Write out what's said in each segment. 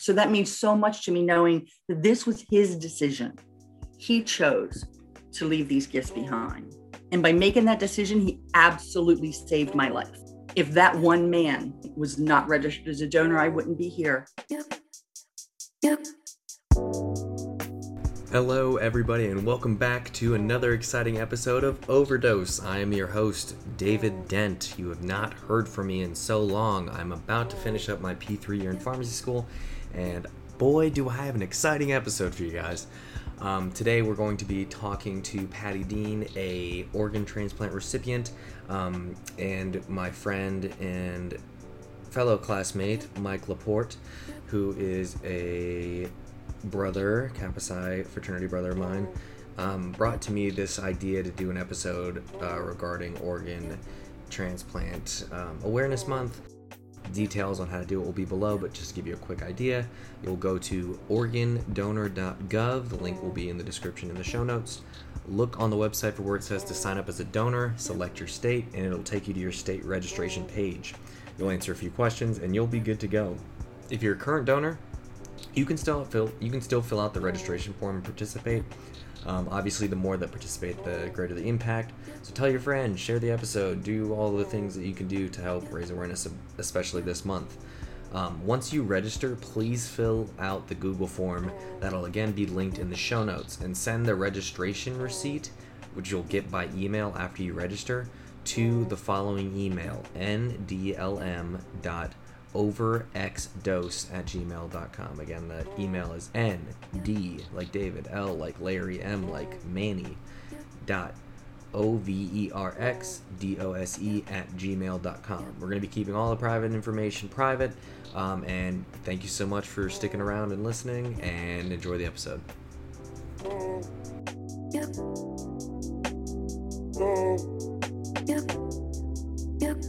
So that means so much to me knowing that this was his decision. He chose to leave these gifts behind. And by making that decision, he absolutely saved my life. If that one man was not registered as a donor, I wouldn't be here. Hello, everybody, and welcome back to another exciting episode of Overdose. I am your host, David Dent. You have not heard from me in so long. I'm about to finish up my P3 year in pharmacy school, and boy, do I have an exciting episode for you guys. Um, today, we're going to be talking to Patty Dean, a organ transplant recipient, um, and my friend and fellow classmate, Mike Laporte, who is a brother, Kappa Psi fraternity brother of mine, um, brought to me this idea to do an episode uh, regarding organ transplant um, awareness month. Details on how to do it will be below, but just to give you a quick idea, you'll go to organdonor.gov. The link will be in the description in the show notes. Look on the website for where it says to sign up as a donor, select your state, and it'll take you to your state registration page. You'll answer a few questions, and you'll be good to go. If you're a current donor, you can still fill you can still fill out the registration form and participate. Um, obviously, the more that participate, the greater the impact. So tell your friends, share the episode, do all the things that you can do to help raise awareness, especially this month. Um, once you register, please fill out the Google form. That'll again be linked in the show notes, and send the registration receipt, which you'll get by email after you register, to the following email: ndlm overxdose at gmail.com. Again, the email is N D like David, L like Larry, M like Manny, dot O V E R X D O S E at gmail.com. We're going to be keeping all the private information private. Um, and thank you so much for sticking around and listening, and enjoy the episode. Yep. Yep.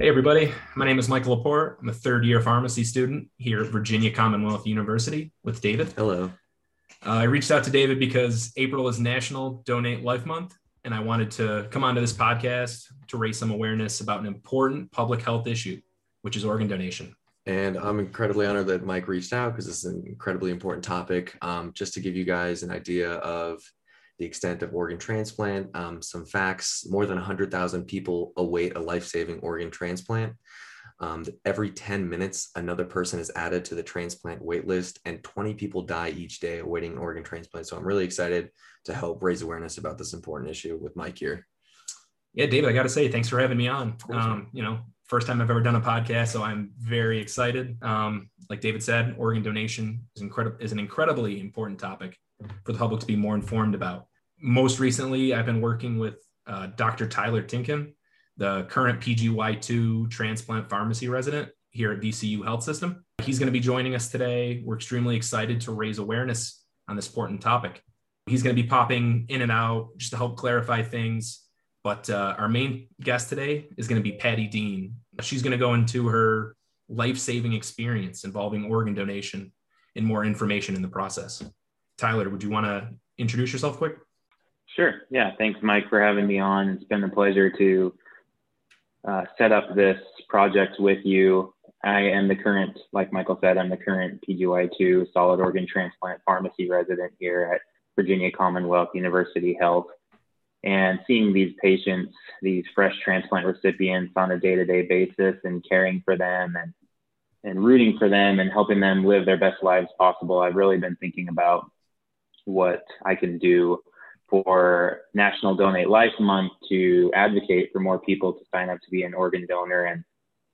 Hey, everybody. My name is Michael Laporte. I'm a third year pharmacy student here at Virginia Commonwealth University with David. Hello. Uh, I reached out to David because April is National Donate Life Month, and I wanted to come onto this podcast to raise some awareness about an important public health issue, which is organ donation. And I'm incredibly honored that Mike reached out because this is an incredibly important topic. Um, just to give you guys an idea of the extent of organ transplant. Um, some facts more than 100,000 people await a life saving organ transplant. Um, every 10 minutes, another person is added to the transplant waitlist, and 20 people die each day awaiting an organ transplant. So I'm really excited to help raise awareness about this important issue with Mike here. Yeah, David, I got to say, thanks for having me on. Um, you know, first time I've ever done a podcast, so I'm very excited. Um, like David said, organ donation is incredible is an incredibly important topic for the public to be more informed about most recently, I've been working with uh, Dr. Tyler Tinkin, the current PGY2 transplant pharmacy resident here at VCU Health System. He's going to be joining us today. We're extremely excited to raise awareness on this important topic. He's going to be popping in and out just to help clarify things. But uh, our main guest today is going to be Patty Dean. She's going to go into her life saving experience involving organ donation and more information in the process. Tyler, would you want to introduce yourself quick? Sure. Yeah. Thanks, Mike, for having me on. It's been a pleasure to uh, set up this project with you. I am the current, like Michael said, I'm the current PGY2 solid organ transplant pharmacy resident here at Virginia Commonwealth University Health. And seeing these patients, these fresh transplant recipients on a day to day basis and caring for them and, and rooting for them and helping them live their best lives possible, I've really been thinking about what I can do for National Donate Life Month to advocate for more people to sign up to be an organ donor and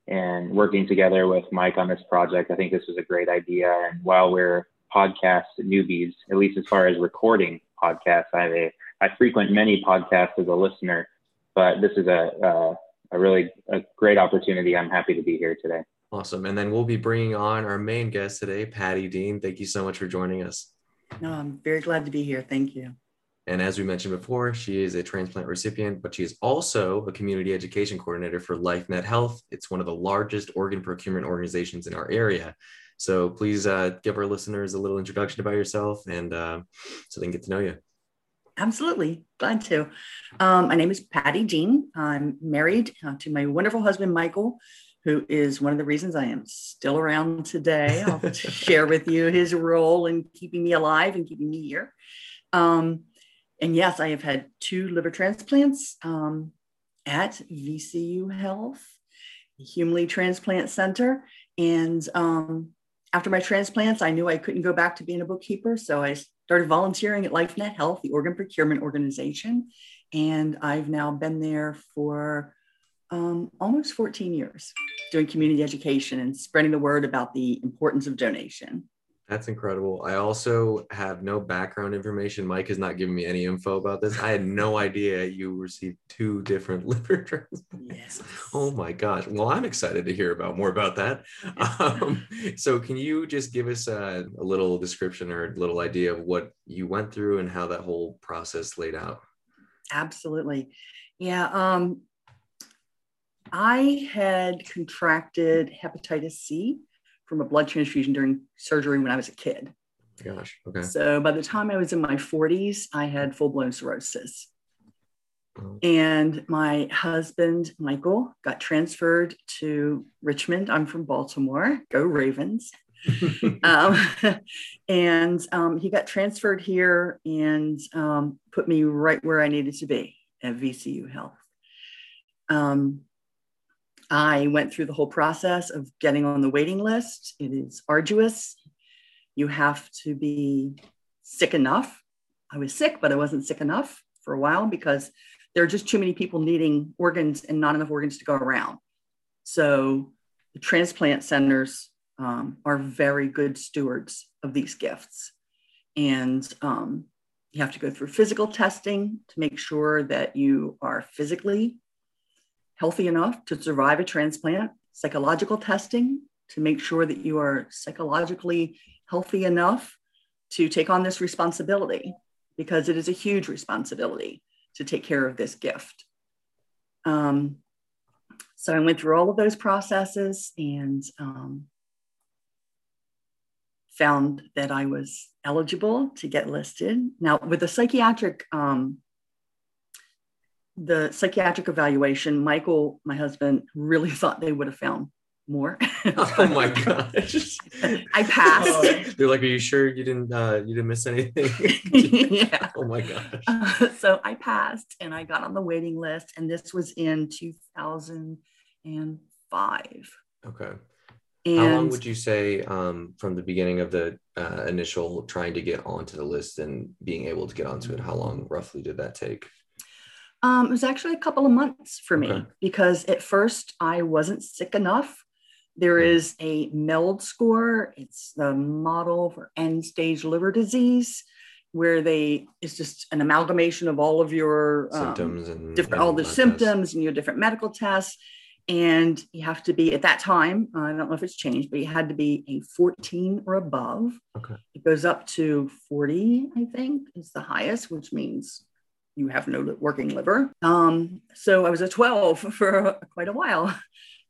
and working together with Mike on this project. I think this was a great idea. And while we're podcast newbies, at least as far as recording podcasts, I a, I frequent many podcasts as a listener, but this is a, a a really a great opportunity. I'm happy to be here today. Awesome. And then we'll be bringing on our main guest today, Patty Dean. Thank you so much for joining us. No, I'm very glad to be here. Thank you. And as we mentioned before, she is a transplant recipient, but she is also a community education coordinator for LifeNet Health. It's one of the largest organ procurement organizations in our area. So please uh, give our listeners a little introduction about yourself and uh, so they can get to know you. Absolutely. Glad to. Um, my name is Patty Dean. I'm married uh, to my wonderful husband, Michael, who is one of the reasons I am still around today. I'll share with you his role in keeping me alive and keeping me here. Um, and yes, I have had two liver transplants um, at VCU Health, Hume Transplant Center. And um, after my transplants, I knew I couldn't go back to being a bookkeeper. So I started volunteering at LifeNet Health, the organ procurement organization. And I've now been there for um, almost 14 years doing community education and spreading the word about the importance of donation. That's incredible. I also have no background information. Mike has not given me any info about this. I had no idea you received two different liver transplants. Yes. Oh my gosh. Well, I'm excited to hear about more about that. Um, so, can you just give us a, a little description or a little idea of what you went through and how that whole process laid out? Absolutely. Yeah. Um, I had contracted hepatitis C from a blood transfusion during surgery when I was a kid. Gosh, okay. So by the time I was in my 40s, I had full blown cirrhosis. Oh. And my husband, Michael, got transferred to Richmond. I'm from Baltimore. Go Ravens. um, and um, he got transferred here and um, put me right where I needed to be at VCU Health. Um, I went through the whole process of getting on the waiting list. It is arduous. You have to be sick enough. I was sick, but I wasn't sick enough for a while because there are just too many people needing organs and not enough organs to go around. So the transplant centers um, are very good stewards of these gifts. And um, you have to go through physical testing to make sure that you are physically healthy enough to survive a transplant, psychological testing to make sure that you are psychologically healthy enough to take on this responsibility because it is a huge responsibility to take care of this gift. Um, so I went through all of those processes and um, found that I was eligible to get listed. Now, with the psychiatric um, the psychiatric evaluation, Michael, my husband, really thought they would have found more. oh my gosh! I passed. They're like, "Are you sure you didn't uh, you didn't miss anything?" yeah. Oh my gosh! Uh, so I passed, and I got on the waiting list, and this was in two thousand and five. Okay. And How long would you say um, from the beginning of the uh, initial trying to get onto the list and being able to get onto it? How long roughly did that take? Um, it was actually a couple of months for me okay. because at first I wasn't sick enough. There hmm. a MELD score. It's the model for end stage liver disease, where they it's just an amalgamation of all of your um, symptoms and different all the symptoms tests. and your different medical tests. And you have to be at that time. I don't know if it's changed, but you had to be a 14 or above. Okay. It goes up to 40, I think, is the highest, which means you have no working liver. Um, so I was a 12 for quite a while,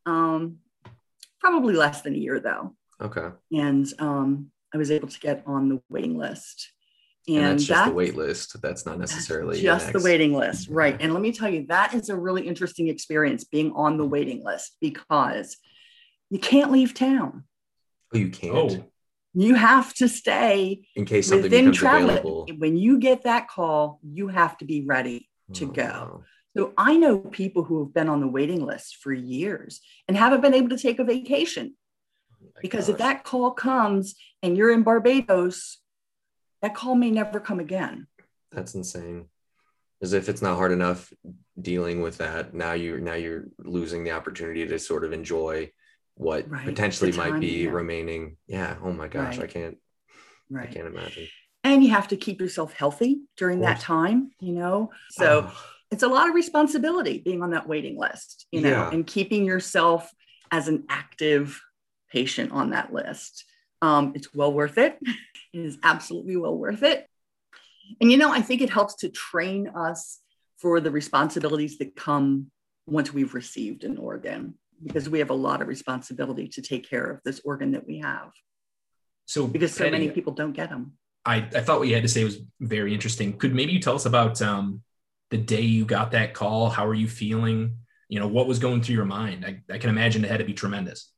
um, probably less than a year though. Okay. And um, I was able to get on the waiting list. And, and that's just that's, the wait list. That's not necessarily just the waiting list. Right. And let me tell you, that is a really interesting experience being on the waiting list because you can't leave town. Oh, you can't. Oh you have to stay in case something within becomes travel. available. When you get that call, you have to be ready to oh, go. Wow. So I know people who have been on the waiting list for years and haven't been able to take a vacation oh because gosh. if that call comes and you're in Barbados, that call may never come again. That's insane. As if it's not hard enough dealing with that, now you're now you're losing the opportunity to sort of enjoy what right. potentially might be yeah. remaining. Yeah. Oh my gosh, right. I can't. Right. I can't imagine. And you have to keep yourself healthy during that time, you know. So oh. it's a lot of responsibility being on that waiting list, you know, yeah. and keeping yourself as an active patient on that list. Um, it's well worth it. It is absolutely well worth it. And you know, I think it helps to train us for the responsibilities that come once we've received an organ because we have a lot of responsibility to take care of this organ that we have. So because so Penny, many people don't get them. I, I thought what you had to say was very interesting. Could maybe you tell us about um, the day you got that call? How are you feeling? You know, what was going through your mind? I, I can imagine it had to be tremendous.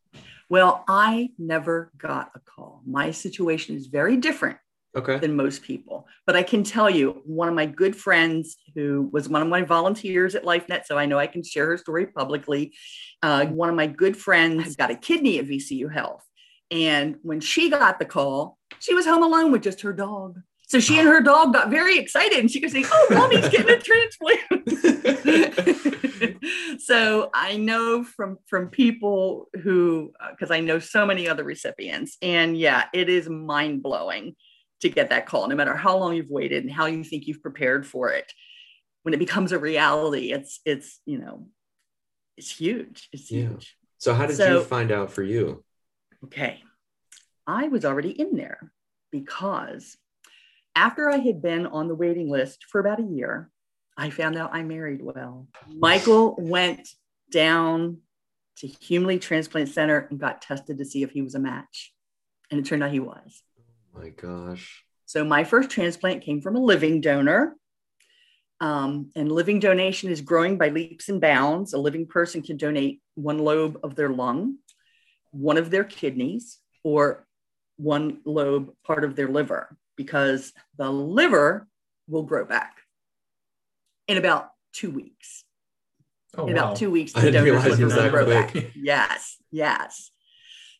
Well, I never got a call. My situation is very different Okay. than most people. But I can tell you, one of my good friends who was one of my volunteers at LifeNet, so I know I can share her story publicly. Uh, one of my good friends has got a kidney at VCU Health. And when she got the call, she was home alone with just her dog. So she and her dog got very excited and she could say, Oh, mommy's getting a transplant. so I know from from people who because I know so many other recipients. And yeah, it is mind-blowing to get that call, no matter how long you've waited and how you think you've prepared for it. When it becomes a reality, it's it's you know, it's huge. It's Yeah. huge. so how did So- you find out for you? Okay. I was already in there because after I had been on the waiting list for about a year, I found out I married well. Michael went down to Hume-Lee Transplant Center and got tested to see if he was a match. And it turned out he was. Oh my gosh. So my first transplant came from a living donor. Um, and living donation is growing by leaps and bounds. A living person can donate one lobe of their lung, one of their kidneys, or one lobe part of their liver, because the liver will grow back in about two weeks. Oh, in wow. about two weeks, the didn't donor's liver will grow back. Yes, yes.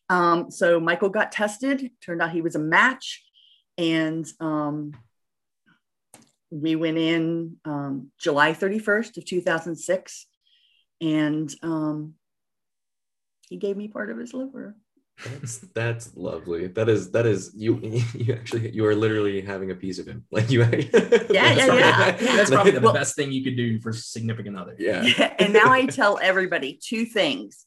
Um, so Michael got tested. Turned out he was a match, and um, we went in um, July 31st of 2006, and um, he gave me part of his liver. That's that's lovely. That is that is you you actually you are literally having a piece of him. Like you Yeah, That's yeah, probably, yeah. That's probably the Well- best thing you could do for significant other. Yeah. and now I tell everybody two things.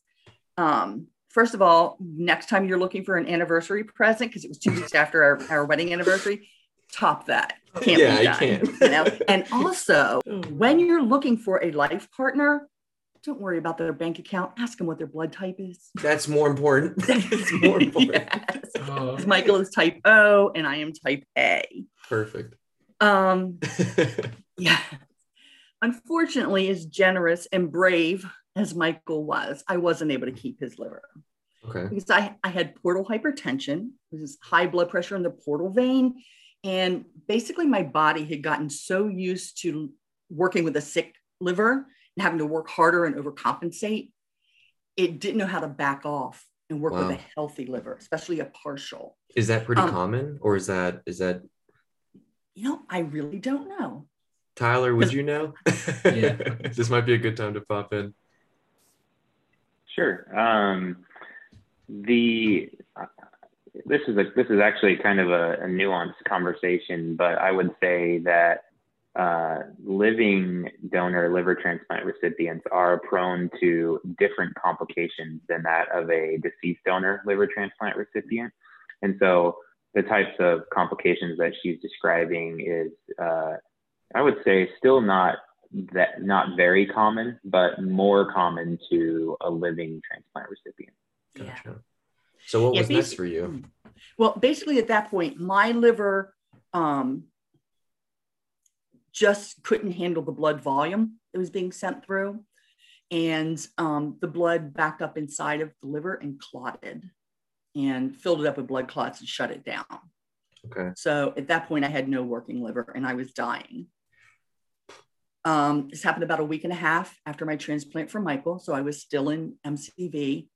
Um, first of all, next time you're looking for an anniversary present, because it was two weeks after our, our wedding anniversary, top that. Can't Yeah, be I done. can't. You know? And also, when you're looking for a life partner, don't worry about their bank account. Ask them what their blood type is. That's more important. That's more important. Yes. Oh, 'Cause Michael is type O and I am type A. Perfect. Um, yeah. Unfortunately, as generous and brave as Michael was, I wasn't able to keep his liver okay. because I, I had portal hypertension, which is high blood pressure in the portal vein. And basically, my body had gotten so used to working with a sick liver and having to work harder and overcompensate, it didn't know how to back off and work Wow. with a healthy liver, especially a partial. Is that pretty Um, common or is that is that You know, I really don't know. Tyler, would you know? Yeah. this might be a good time to pop in. Sure. Um, the uh, this is a this is actually kind of a, a nuanced conversation, but I would say that uh, living donor liver transplant recipients are prone to different complications than that of a deceased donor liver transplant recipient, and so the types of complications that she's describing is, uh, I would say, still not that not very common, but more common to a living transplant recipient. Yeah. Gotcha. So what Yeah, was next for you? Well, basically, at that point, my liver um, just couldn't handle the blood volume that was being sent through. And um, the blood backed up inside of the liver and clotted and filled it up with blood clots and shut it down. Okay. So at that point, I had no working liver and I was dying. Um, this happened about a week and a half after my transplant for Michael. So I was still in MCV.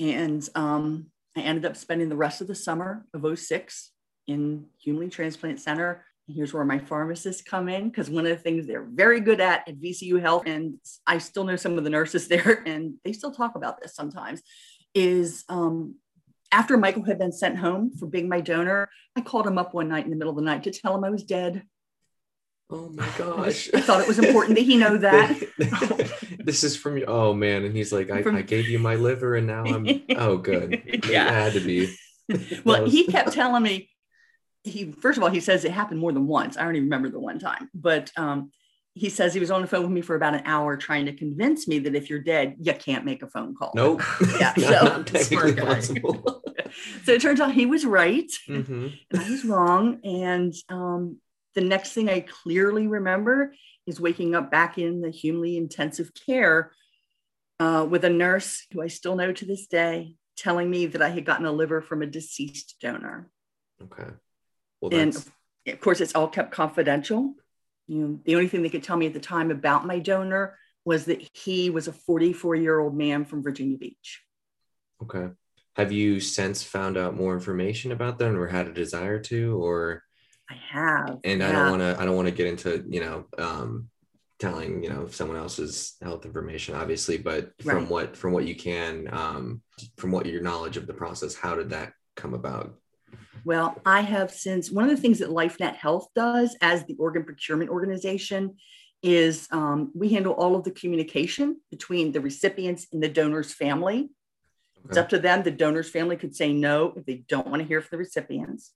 And um, I ended up spending the rest of the summer of 06 in Hume-Lee Transplant Center. And here's where my pharmacists come in because one of the things they're very good at at VCU Health, and I still know some of the nurses there, and they still talk about this sometimes, is um, after Michael had been sent home for being my donor, I called him up one night in the middle of the night to tell him I was dead. Oh my gosh. I thought it was important that he know that. this is from you. Oh man. And he's like, I, From- I gave you my liver and now I'm oh good. Yeah. It had to be. well, was- he kept telling me, he first of all, he says it happened more than once. I don't even remember the one time, but um, he says he was on the phone with me for about an hour trying to convince me that if you're dead, you can't make a phone call. Nope. Yeah, so- Smart guy. so it turns out he was right hmm and I was wrong. And um, the next thing I clearly remember is waking up back in the Hume-Lee intensive care uh, with a nurse who I still know to this day telling me that I had gotten a liver from a deceased donor. Okay. Well, And that's of course, it's all kept confidential. You know, the only thing they could tell me at the time about my donor was that he was a 44 year old man from Virginia Beach. okay. Have you since found out more information about them, or had a desire to, or? I have. And I don't want to. I don't want to get into you know um, telling you know someone else's health information, obviously. But from what from what you can, um, from what your knowledge of the process, how did that come about? Well, I have since one of the things that LifeNet Health does as the organ procurement organization is um, we handle all of the communication between the recipients and the donor's family. It's up to them. The donor's family could say no if they don't want to hear from the recipients.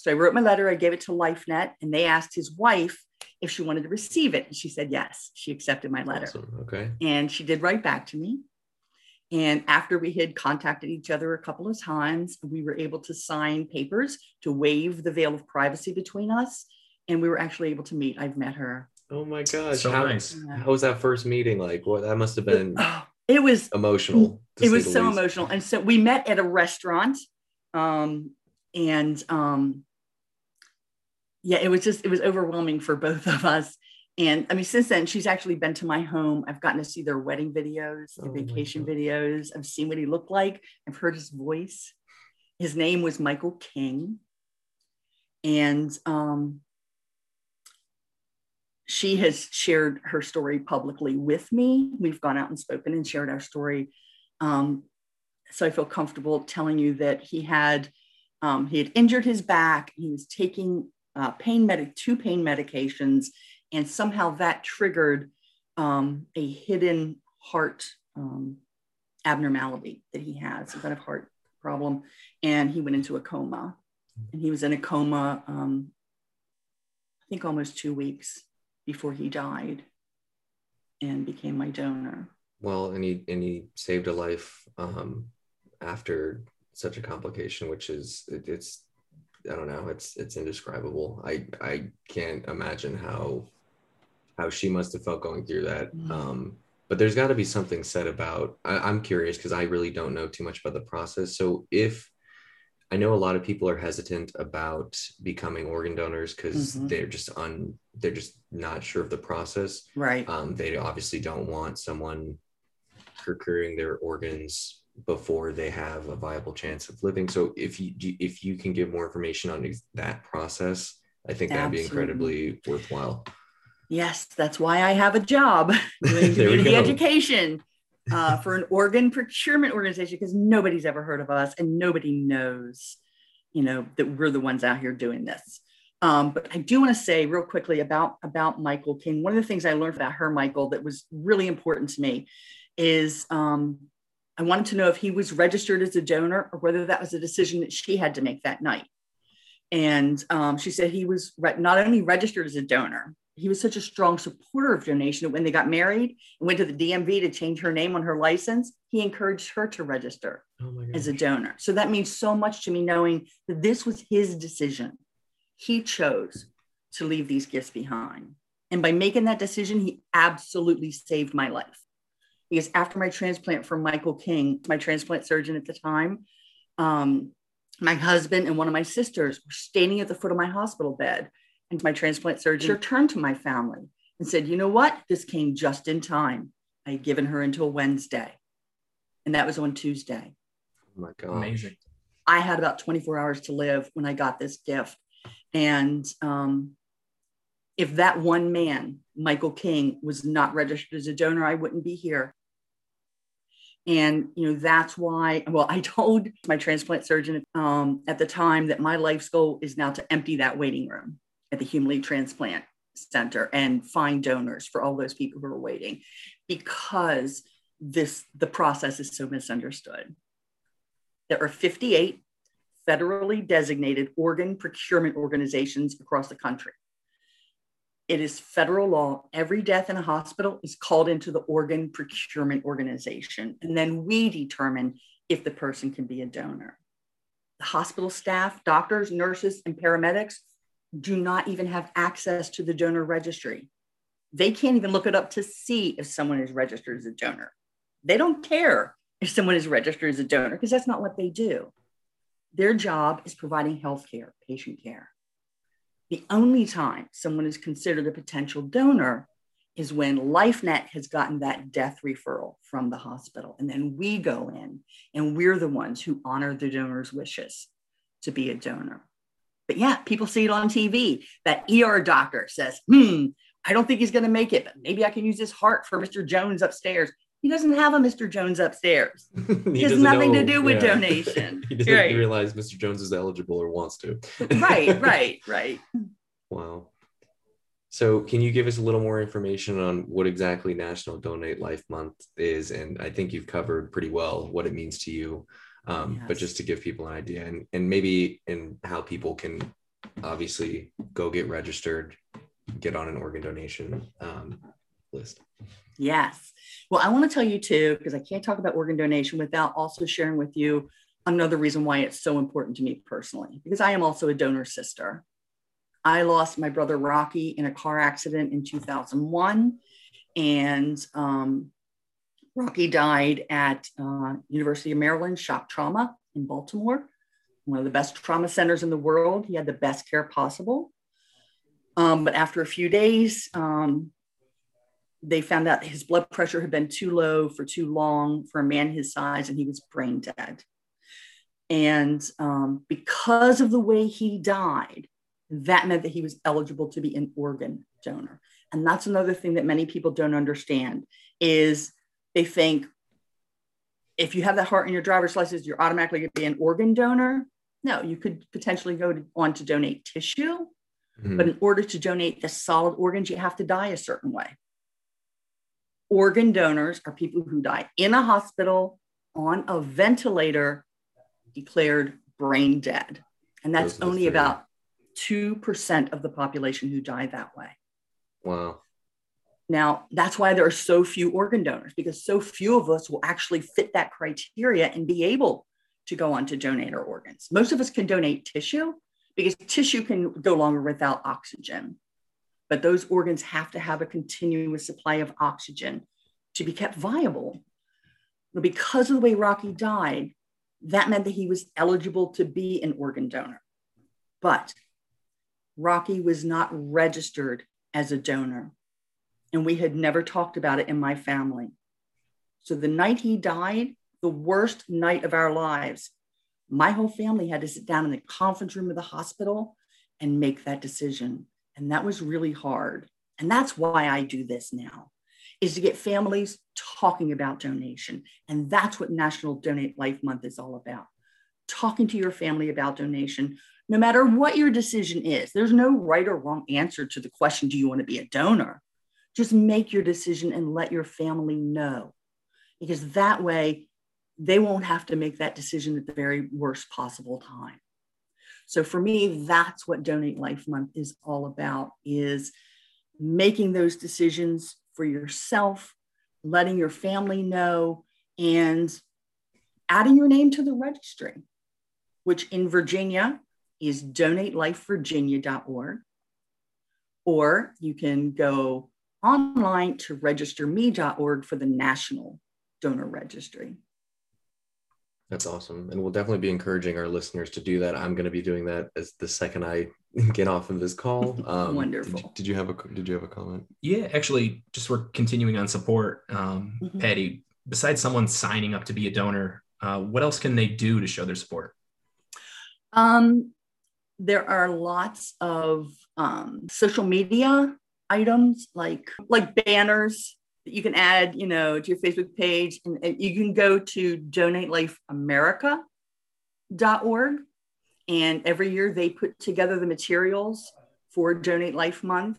So I wrote my letter, I gave it to LifeNet, and they asked his wife if she wanted to receive it. And she said yes. She accepted my letter. Awesome. Okay. And she did write back to me. And after we had contacted each other a couple of times, we were able to sign papers to waive the veil of privacy between us. And we were actually able to meet. I've met her. Oh my gosh. So how, nice. how was that first meeting like? What that must have been Oh, it was emotional. it was so least. emotional. And so we met at a restaurant. Um, and um, yeah, it was just it was overwhelming for both of us. And I mean, since then, she's actually been to my home. I've gotten to see their wedding videos, their Oh vacation videos. I've seen what he looked like. I've heard his voice. His name was Michael King. And um, she has shared her story publicly with me. We've gone out and spoken and shared our story. Um, so I feel comfortable telling you that he had um, he had injured his back. He was taking uh, pain medic two pain medications, and somehow that triggered um, a hidden heart um, abnormality that he had, some kind of heart problem, and he went into a coma. And he was in a coma, um, I think, almost two weeks before he died, and became my donor. Well, and he and he saved a life um, after such a complication, which is it, it's I don't know, it's it's indescribable. I I can't imagine how how she must have felt going through that. Mm. Um, but there's got to be something said about. I, I'm curious because I really don't know too much about the process. So if I know a lot of people are hesitant about becoming organ donors because Mhm. they're just un they're just not sure of the process. Right. Um, they obviously don't want someone procuring their organs before they have a viable chance of living. So if you if you can give more information on that process, I think that'd be incredibly worthwhile. Yes, that's why I have a job doing community education uh, for an organ procurement organization because nobody's ever heard of us and nobody knows, you know, that we're the ones out here doing this. Um, but I do want to say real quickly about about Michael King. One of the things I learned about her, Michael, that was really important to me is um, I wanted to know if he was registered as a donor or whether that was a decision that she had to make that night. And um, she said he was re- not only registered as a donor, he was such a strong supporter of donation that when they got married and went to the DMV to change her name on her license, he encouraged her to register Oh as a donor. So that means so much to me knowing that this was his decision. He chose to leave these gifts behind. And by making that decision, he absolutely saved my life. Because after my transplant from Michael King, my transplant surgeon at the time, um, my husband and one of my sisters were standing at the foot of my hospital bed. And my transplant surgeon turned to my family and said, You know what? This came just in time. I had given her until Wednesday. And that was on Tuesday. Oh my god. Amazing. I had about 24 hours to live when I got this gift. And um, if that one man, Michael King, was not registered as a donor, I wouldn't be here. And you know that's why. Well, I told my transplant surgeon um, at the time that my life's goal is now to empty that waiting room at the Hume-Lee Transplant Center and find donors for all those people who are waiting, because this the process is so misunderstood. There are 58 federally designated organ procurement organizations across the country. It is federal law. Every death in a hospital is called into the organ procurement organization. And then we determine if the person can be a donor. the hospital staff, doctors, nurses, and paramedics do not even have access to the donor registry. They can't even look it up to see if someone is registered as a donor. They don't care if someone is registered as a donor because that's not what they do. Their job is providing health care, patient care. The only time someone is considered a potential donor is when LifeNet has gotten that death referral from the hospital. And then we go in and we're the ones who honor the donor's wishes to be a donor. But yeah, people see it on TV. That ER doctor says, hmm, I don't think he's going to make it, but maybe I can use his heart for Mr. Jones upstairs. He doesn't have a Mr. Jones upstairs. he, has nothing know, to do with yeah. donation. he doesn't right. realize Mr. Jones is eligible or wants to. right, right, right. Wow. So, can you give us a little more information on what exactly National Donate Life Month is? And I think you've covered pretty well what it means to you. Um, yes. But just to give people an idea, and and maybe in how people can obviously go get registered, get on an organ donation um, list. Yes. Well, I want to tell you too, because I can't talk about organ donation without also sharing with you another reason why it's so important to me personally, because I am also a donor sister. I lost my brother Rocky in a car accident in 2001. And um, Rocky died at uh, University of Maryland Shock Trauma in Baltimore, one of the best trauma centers in the world. He had the best care possible. Um, but after a few days, um, they found out his blood pressure had been too low for too long for a man his size, and he was brain dead. And um, because of the way he died, that meant that he was eligible to be an organ donor. And that's another thing that many people don't understand is they think if you have that heart in your driver's license, you're automatically going to be an organ donor. No, you could potentially go to, on to donate tissue, mm-hmm. but in order to donate the solid organs, you have to die a certain way. Organ donors are people who die in a hospital on a ventilator, declared brain dead. And that's only about 2% of the population who die that way. Wow. Now, that's why there are so few organ donors because so few of us will actually fit that criteria and be able to go on to donate our organs. Most of us can donate tissue because tissue can go longer without oxygen. But those organs have to have a continuous supply of oxygen to be kept viable. But because of the way Rocky died, that meant that he was eligible to be an organ donor. But Rocky was not registered as a donor, and we had never talked about it in my family. So the night he died, the worst night of our lives, my whole family had to sit down in the conference room of the hospital and make that decision. And that was really hard. And that's why I do this now is to get families talking about donation. And that's what National Donate Life Month is all about. Talking to your family about donation, no matter what your decision is, there's no right or wrong answer to the question do you want to be a donor? Just make your decision and let your family know. Because that way, they won't have to make that decision at the very worst possible time. So for me, that's what Donate Life Month is all about is making those decisions for yourself, letting your family know, and adding your name to the registry, which in Virginia is donatelifevirginia.org. Or you can go online to registerme.org for the National Donor Registry. That's awesome. And we'll definitely be encouraging our listeners to do that. I'm going to be doing that as the second I get off of this call. Um, Wonderful. Did you, did you, have a Did you have a comment? Yeah, actually, just we're continuing on support. Um, mm-hmm. Patty, besides someone signing up to be a donor, uh, what else can they do to show their support? Um, there are lots of um, social media items like like banners that you can add you know to your facebook page and, and you can go to donatelifeamerica.org and every year they put together the materials for donate life month.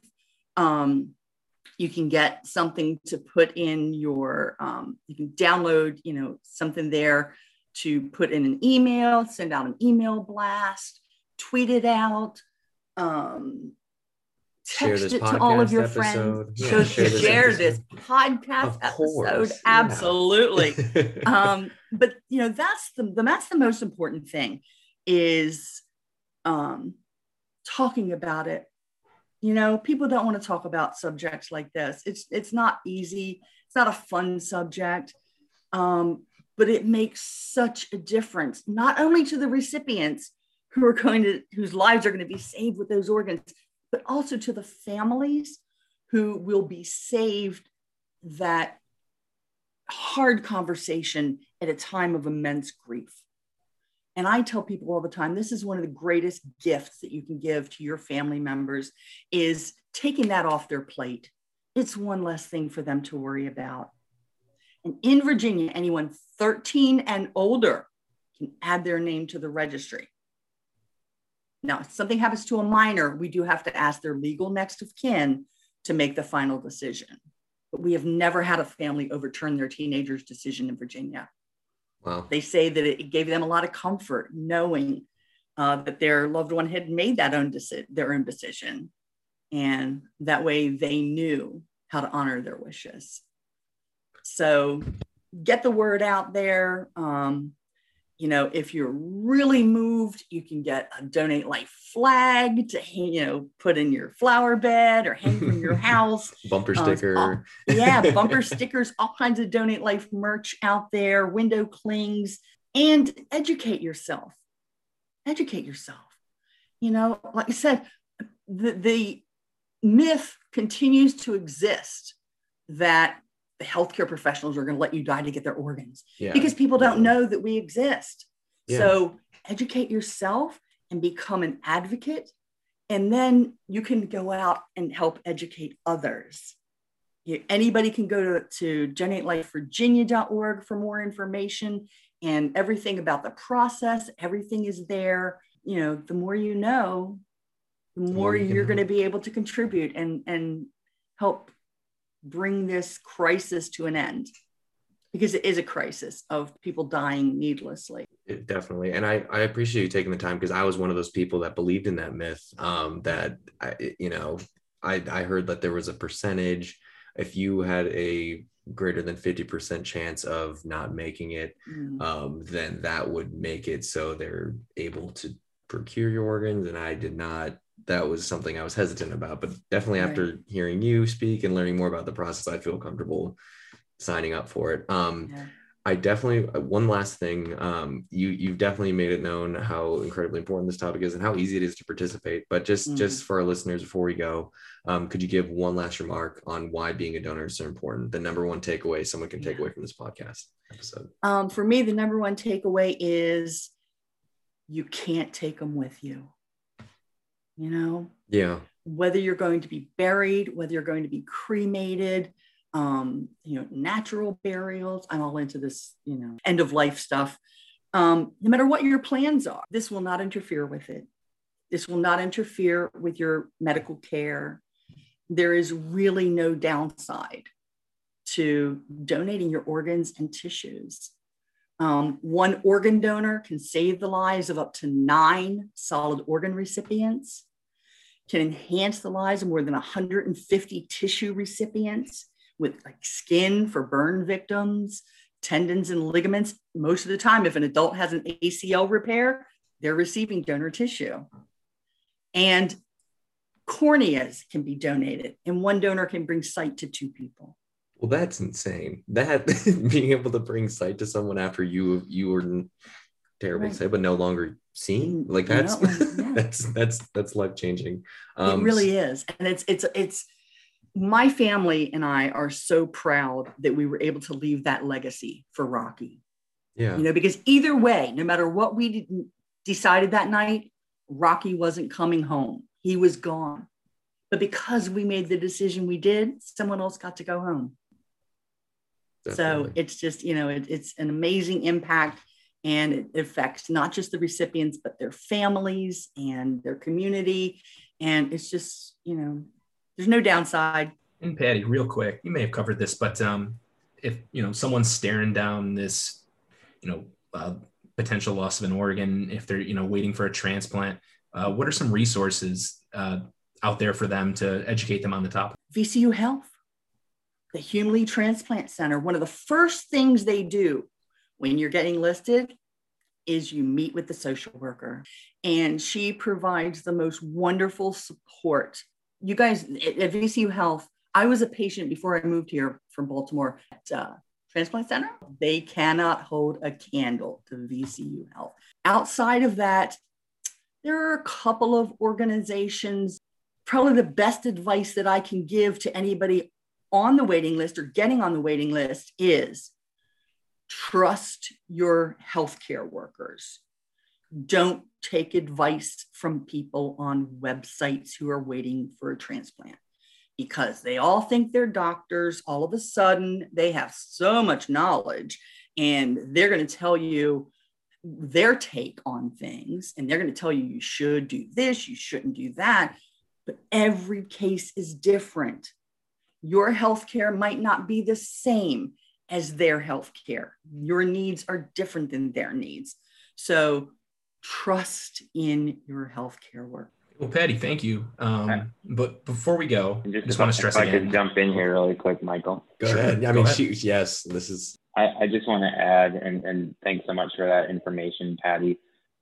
Um, you can get something to put in your um, you can download you know something there to put in an email send out an email blast tweet it out, um, text it to all of your episode. friends. Yeah, so share, share this, this podcast episode. Absolutely. Yeah. um, but you know, that's the, the that's the most important thing is um, talking about it. You know, people don't want to talk about subjects like this. It's it's not easy. It's not a fun subject, um, but it makes such a difference not only to the recipients who are going to whose lives are going to be saved with those organs, but also to the families who will be saved that hard conversation at a time of immense grief. And I tell people all the time, this is one of the greatest gifts that you can give to your family members is taking that off their plate. It's one less thing for them to worry about. And in Virginia, anyone 13 and older can add their name to the registry. Now, if something happens to a minor, we do have to ask their legal next of kin to make the final decision. But we have never had a family overturn their teenager's decision in Virginia. Wow. They say that it gave them a lot of comfort knowing uh, that their loved one had made that own deci- their own decision. And that way they knew how to honor their wishes. So get the word out there. Um, you know, if you're really moved, you can get a donate life flag to you know, put in your flower bed or hang from your house. Bumper Uh, sticker. all- yeah, bumper stickers, all kinds of donate life merch out there, window clings, and educate yourself. Educate yourself. You know, like I said, the, the myth continues to exist that the healthcare professionals are going to let you die to get their organs yeah. because people don't know that we exist. Yeah. So educate yourself and become an advocate. And then you can go out and help educate others. You- anybody can go to, to donatelifevirginia.org for more information and everything about the process. Everything is there. You know, the more you know, the more more you you're going to be able to contribute and, and help bring this crisis to an end because it is a crisis of people dying needlessly. It- definitely and i i appreciate you taking the time because i was one of those people that believed in that myth um that I, you know i i heard that there was a percentage if you had a greater than 50% chance of not making it Mm. um then that would make it so they're able to procure your organs and i did not that was something i was hesitant about but definitely Right. after hearing you speak and learning more about the process i feel comfortable signing up for it um Yeah. I definitely uh, one last thing. Um, you you've definitely made it known how incredibly important this topic is and how easy it is to participate. But just Mhm. just for our listeners before we go, um, could you give one last remark on why being a donor is so important? The number one takeaway someone can take Yeah. away from this podcast episode. Um, for me, the number one takeaway is you can't take them with you. You know, Yeah, whether you're going to be buried, whether you're going to be cremated, um, you know, natural burials. I'm all into this, you know, end of life stuff. Um, no matter what your plans are, this will not interfere with it. This will not interfere with your medical care. There is really no downside to donating your organs and tissues. Um, one organ donor can save the lives of up to nine solid organ recipients can enhance the lives of more than 150 tissue recipients with like skin for burn victims, tendons and ligaments. Most of the time, if an adult has an ACL repair, they're receiving donor tissue. And corneas can be donated, and one donor can bring sight to two people. well, that's insane. That being able to bring sight to someone after you you were terrible Right. to say, but no longer seen, like that's yeah. that's that's that's life changing. Um, it really is and it's it's it's my family and i are so proud that we were able to leave that legacy for rocky. Yeah, you know because either way no matter what we decided that night rocky wasn't coming home. He was gone. But because we made the decision we did someone else got to go home. So it's just you know it, it's an amazing impact and it affects not just the recipients but their families and their community and it's just you know there's no downside And Patty, real quick, you may have covered this, but um, if you know someone's staring down this, you know, uh, potential loss of an organ, if they're you know waiting for a transplant, uh, what are some resources uh, out there for them to educate them on the topic? vcu health the hume lee transplant center one of the first things they do when you're getting listed is you meet with the social worker and she provides the most wonderful support. You guys at VCU Health, I was a patient before I moved here from Baltimore at uh, Transplant Center. They cannot hold a candle to VCU Health. Outside of that, there are a couple of organizations. Probably the best advice that I can give to anybody on the waiting list or getting on the waiting list is trust your healthcare workers. Don't take advice from people on websites who are waiting for a transplant because they all think they're doctors. All of a sudden, they have so much knowledge and they're going to tell you their take on things and they're going to tell you you should do this, you shouldn't do that. But every case is different. Your healthcare might not be the same as their healthcare. Your needs are different than their needs. So trust in your healthcare work. Well, Patty, thank you. Um, but before we go, just, just want to stress if again. I could jump in here really quick, Michael. Go Sure. ahead. I Go mean, ahead. she, yes, this is I, I just want to add, and, and thanks so much for that information, Patty.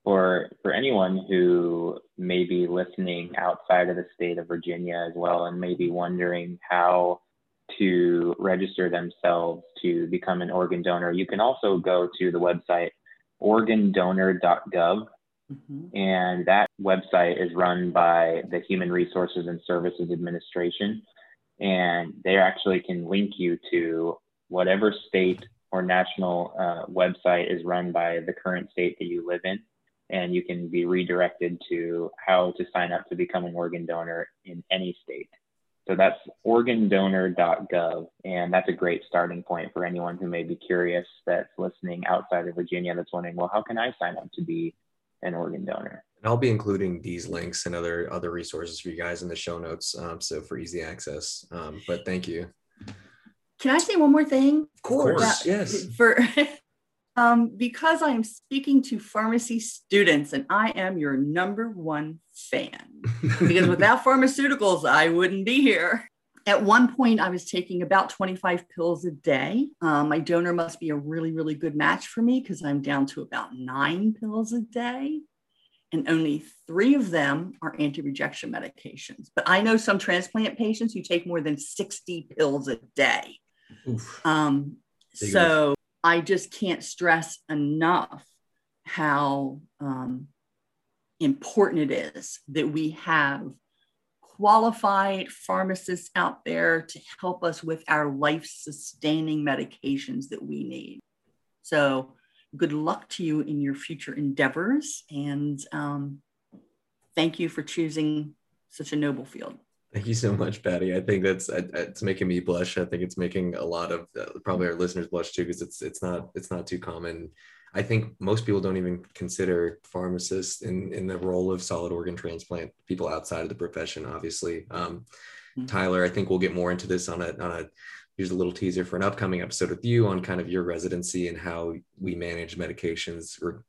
For for anyone who may be listening outside of the state of Virginia as well, and may be wondering how to register themselves to become an organ donor, you can also go to the website organdonor.gov, Mhm. and that website is run by the Human Resources and Services Administration, and they actually can link you to whatever state or national uh, website is run by the current state that you live in, and you can be redirected to how to sign up to become an organ donor in any state. So that's organdonor.gov, and that's a great starting point for anyone who may be curious that's listening outside of Virginia that's wondering, well, how can I sign up to be an organ donor? And I'll be including these links and other other resources for you guys in the show notes, um, so for easy access. Um, but thank you. Can I say one more thing? Of course, Yeah, yes. For um, because I am speaking to pharmacy students and I am your number one fan. because without pharmaceuticals, I wouldn't be here. At one point, I was taking about 25 pills a day. Um, my donor must be a really, really good match for me because I'm down to about nine pills a day. And only three of them are anti rejection medications. But I know some transplant patients who take more than 60 pills a day. Um, so I just can't stress enough how um, important it is that we have qualified pharmacists out there to help us with our life sustaining medications that we need. So, good luck to you in your future endeavors. And um, thank you for choosing such a noble field. Thank you so much, Patty. I think that's it's making me blush. I think it's making a lot of uh, probably our listeners blush too because it's it's not it's not too common. I think most people don't even consider pharmacists in in the role of solid organ transplant people outside of the profession. Obviously, um, Mhm. Tyler, I think we'll get more into this on a on a here's a little teaser for an upcoming episode with you on kind of your residency and how we manage medications re-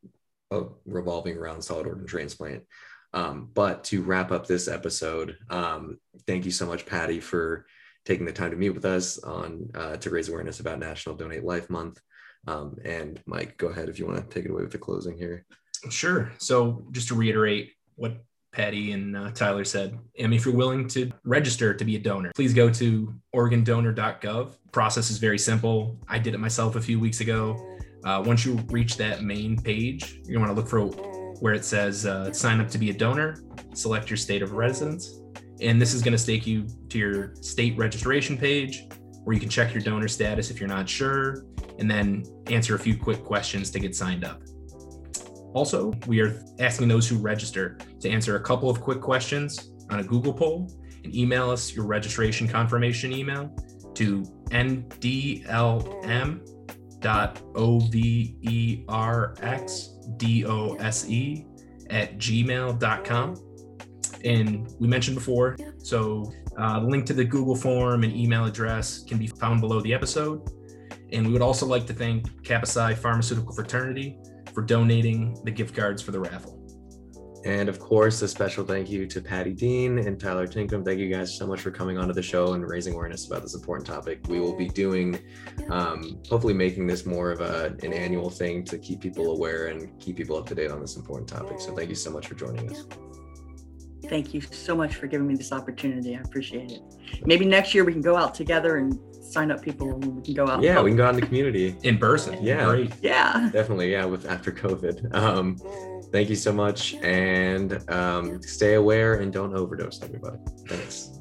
uh, revolving around solid organ transplant. Um, but to wrap up this episode, um, thank you so much, Patty, for taking the time to meet with us on uh, to raise awareness about National Donate Life Month. Um, and Mike, go ahead if you want to take it away with the closing here. Sure. So just to reiterate what Patty and uh, Tyler said, and if you're willing to register to be a donor, please go to organdonor.gov. Process is very simple. I did it myself a few weeks ago. Uh, once you reach that main page, you're going to want to look for where it says uh, sign up to be a donor, select your state of residence, and this is going to take you to your state registration page where you can check your donor status if you're not sure, and then answer a few quick questions to get signed up. Also, we are asking those who register to answer a couple of quick questions on a Google poll and email us your registration confirmation email to ndlm.overxdose at gmail.com. And we mentioned before, so uh, the link to the Google form and email address can be found below the episode. And we would also like to thank Kappa Psi Pharmaceutical Fraternity for donating the gift cards for the raffle. And of course, a special thank you to Patty Dean and Tyler Tinkham. Thank you guys so much for coming onto the show and raising awareness about this important topic. We will be doing, um, hopefully, making this more of a, an annual thing to keep people aware and keep people up to date on this important topic. So, thank you so much for joining us. Thank you so much for giving me this opportunity. I appreciate it. Maybe next year we can go out together and sign up people and we can go out. Yeah, we can go out in the community in person. Yeah, great. Yeah, definitely. Yeah, with after COVID. Um, thank you so much, and um, stay aware and don't overdose, everybody. Thanks.